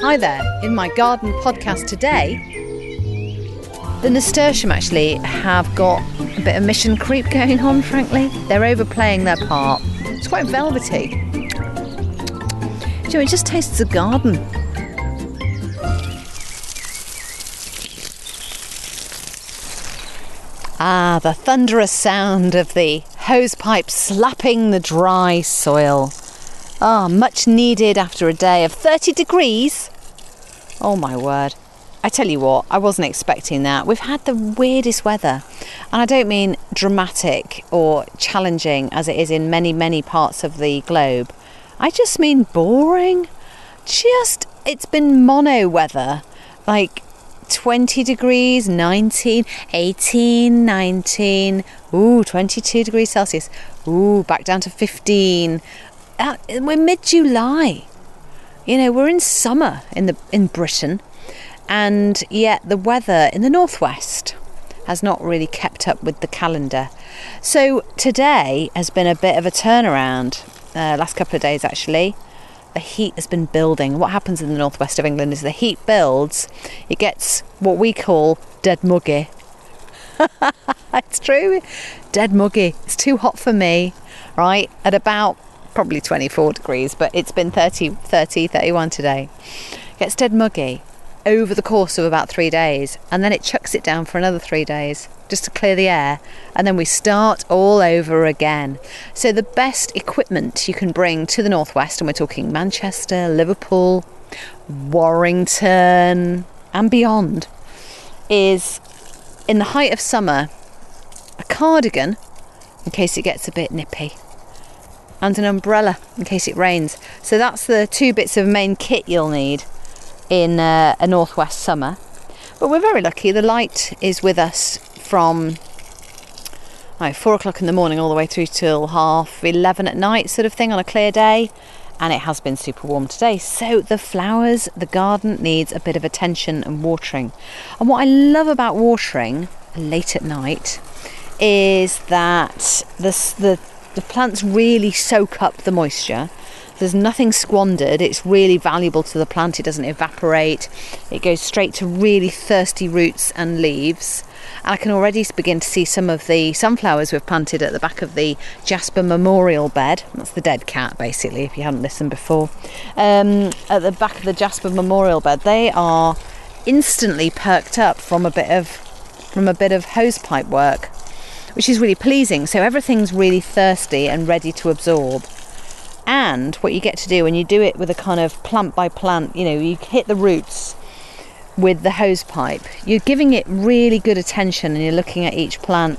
Hi there. In my garden podcast today, the nasturtium actually have got a bit of mission creep going on, frankly. They're overplaying their part. It's quite velvety. Do you know, it just tastes of garden. Ah, the thunderous sound of the hosepipe slapping the dry soil. Ah, much needed after a day of 30 degrees. Oh my word. I tell you what, I wasn't expecting that. We've had the weirdest weather. And I don't mean dramatic or challenging as it is in many, many parts of the globe. I just mean boring. Just, it's been mono weather. Like 20 degrees, 19, 18, 19, ooh, 22 degrees Celsius, ooh, back down to 15. Uh, we're mid July. You know, we're in summer in the in Britain, and yet the weather in the northwest has not really kept up with the calendar. So today has been a bit of a turnaround. Uh, last couple of days, actually, the heat has been building. What happens in the northwest of England is the heat builds. It gets what we call dead muggy. it's true, dead muggy. It's too hot for me, right? At about probably 24 degrees, but it's been 30, 30, 31 today. Gets dead muggy over the course of about three days, and then it chucks it down for another three days just to clear the air, and then we start all over again. So, the best equipment you can bring to the northwest, and we're talking Manchester, Liverpool, Warrington, and beyond, is in the height of summer a cardigan in case it gets a bit nippy and an umbrella in case it rains. So that's the two bits of main kit you'll need in uh, a northwest summer. But we're very lucky, the light is with us from oh, four o'clock in the morning all the way through till half 11 at night, sort of thing, on a clear day. And it has been super warm today. So the flowers, the garden needs a bit of attention and watering. And what I love about watering late at night is that the, the the plants really soak up the moisture. There's nothing squandered. It's really valuable to the plant. It doesn't evaporate. It goes straight to really thirsty roots and leaves. And I can already begin to see some of the sunflowers we've planted at the back of the Jasper Memorial Bed. That's the dead cat, basically, if you haven't listened before. Um, at the back of the Jasper Memorial Bed, they are instantly perked up from a bit of from a bit of hosepipe work which is really pleasing. So everything's really thirsty and ready to absorb. And what you get to do when you do it with a kind of plant by plant, you know, you hit the roots with the hose pipe, you're giving it really good attention and you're looking at each plant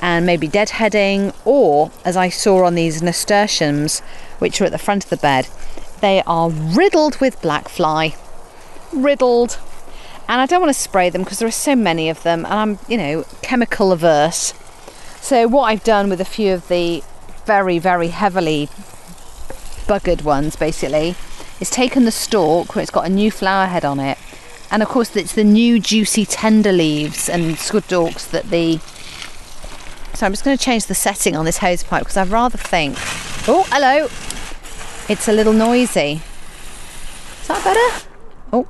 and maybe deadheading, or as I saw on these nasturtiums, which are at the front of the bed, they are riddled with black fly. Riddled. And I don't want to spray them because there are so many of them, and I'm, you know, chemical averse. So what I've done with a few of the very, very heavily buggered ones basically is taken the stalk where it's got a new flower head on it and of course it's the new juicy tender leaves and squidorks that the so I'm just going to change the setting on this hose pipe because I rather think oh hello. It's a little noisy. Is that better? Oh.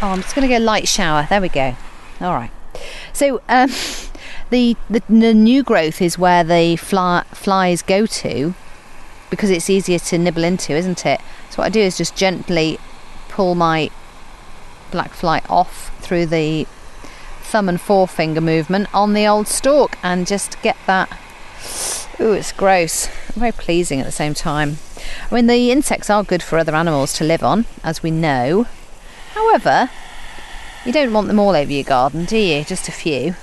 Oh I'm just going to go light shower. There we go. All right. So um the, the, the new growth is where the fly, flies go to because it's easier to nibble into, isn't it? So what I do is just gently pull my black fly off through the thumb and forefinger movement on the old stalk and just get that. Ooh, it's gross. Very pleasing at the same time. I mean, the insects are good for other animals to live on, as we know. However, you don't want them all over your garden, do you? Just a few.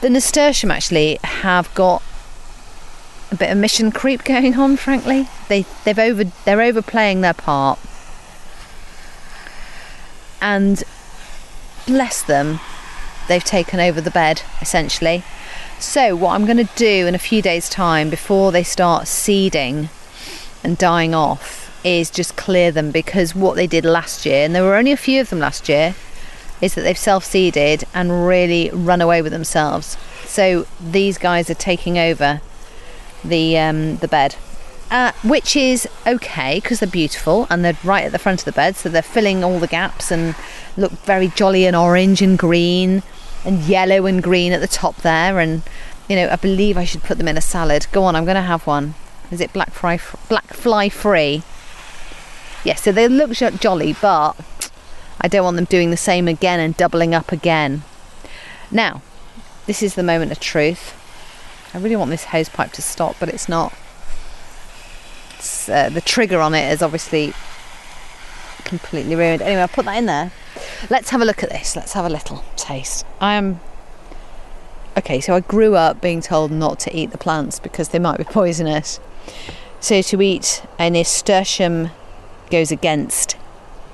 The nasturtium actually have got a bit of mission creep going on. Frankly, they they've over they're overplaying their part, and bless them, they've taken over the bed essentially. So what I'm going to do in a few days' time, before they start seeding and dying off, is just clear them because what they did last year, and there were only a few of them last year, is that they've self seeded and really run away with themselves. So these guys are taking over the um, the bed, uh, which is okay because they're beautiful and they're right at the front of the bed, so they're filling all the gaps and look very jolly and orange and green and yellow and green at the top there. And you know, I believe I should put them in a salad. Go on, I'm going to have one. Is it black fly black fly free? Yes, so they look jolly, but I don't want them doing the same again and doubling up again. Now, this is the moment of truth. I really want this hose pipe to stop, but it's not. It's, uh, the trigger on it is obviously completely ruined. Anyway, I'll put that in there. Let's have a look at this. Let's have a little taste. I am. Okay, so I grew up being told not to eat the plants because they might be poisonous. So to eat a nasturtium goes against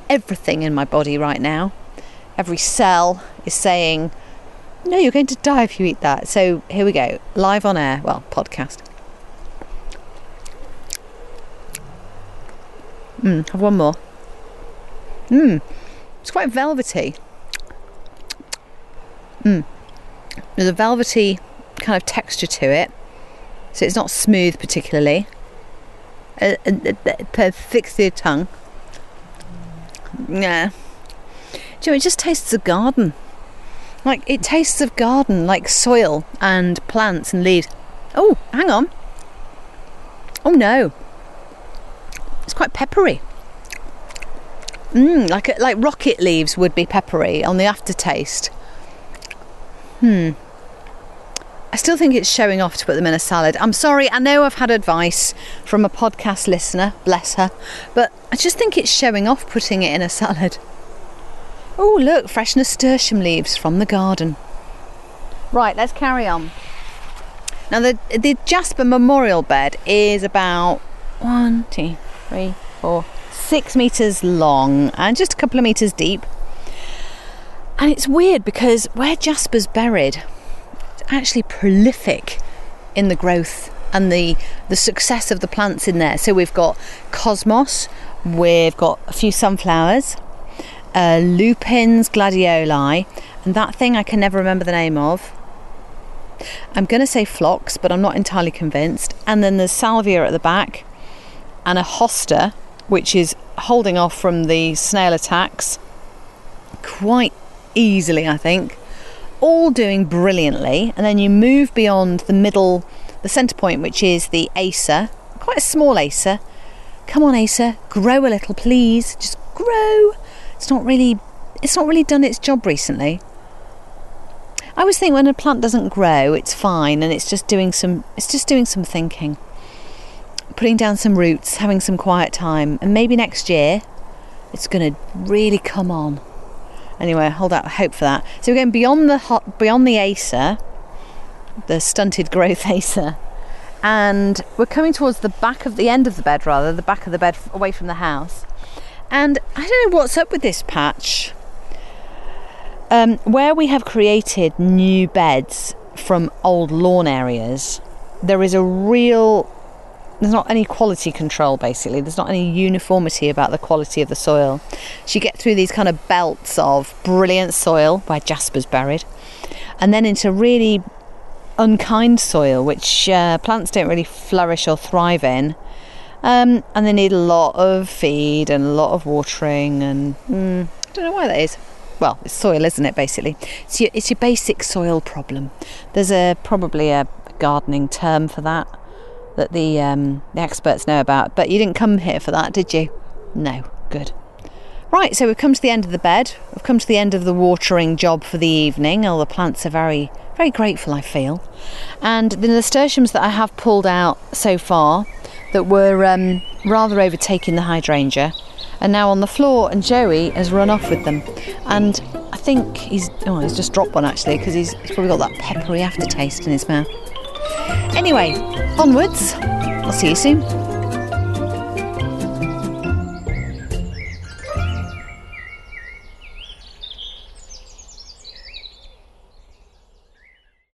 everything in my body right now. Every cell is saying, no, you're going to die if you eat that. So here we go, live on air, well, podcast. Mmm, have one more. Mmm, it's quite velvety. Mmm, there's a velvety kind of texture to it, so it's not smooth particularly. Uh, uh, uh, fix your tongue. Yeah. Do you know, it just tastes of garden. Like it tastes of garden, like soil and plants and leaves. Oh, hang on. Oh no. It's quite peppery. Mmm, like like rocket leaves would be peppery on the aftertaste. Hmm. I still think it's showing off to put them in a salad. I'm sorry, I know I've had advice from a podcast listener, bless her, but I just think it's showing off putting it in a salad. Oh, look, fresh nasturtium leaves from the garden. Right, let's carry on. Now, the, the Jasper Memorial Bed is about one, two, three, four, six metres long and just a couple of metres deep. And it's weird because where Jasper's buried, it's actually prolific in the growth and the, the success of the plants in there. So we've got cosmos, we've got a few sunflowers, uh, lupins gladioli, and that thing I can never remember the name of. I'm going to say phlox, but I'm not entirely convinced. And then there's salvia at the back, and a hosta, which is holding off from the snail attacks quite easily, I think. All doing brilliantly, and then you move beyond the middle, the centre point, which is the Acer, quite a small Acer. Come on, Acer, grow a little, please. Just grow it's not really it's not really done its job recently. I always think when a plant doesn't grow, it's fine and it's just doing some it's just doing some thinking. Putting down some roots, having some quiet time, and maybe next year it's going to really come on. Anyway, hold out hope for that. So we're going beyond the hot, beyond the Acer, the stunted growth Acer, and we're coming towards the back of the end of the bed, rather the back of the bed away from the house. And I don't know what's up with this patch. Um, where we have created new beds from old lawn areas, there is a real there's not any quality control basically there's not any uniformity about the quality of the soil so you get through these kind of belts of brilliant soil where jasper's buried and then into really unkind soil which uh, plants don't really flourish or thrive in um, and they need a lot of feed and a lot of watering, and mm, I don't know why that is. Well, it's soil, isn't it? Basically, it's your, it's your basic soil problem. There's a probably a gardening term for that that the um, the experts know about, but you didn't come here for that, did you? No, good. Right, so we've come to the end of the bed. We've come to the end of the watering job for the evening. All the plants are very, very grateful, I feel. And the nasturtiums that I have pulled out so far that were um, rather overtaking the hydrangea and now on the floor and Joey has run off with them. And I think he's oh he's just dropped one actually because he's, he's probably got that peppery aftertaste in his mouth. Anyway onwards. I'll see you soon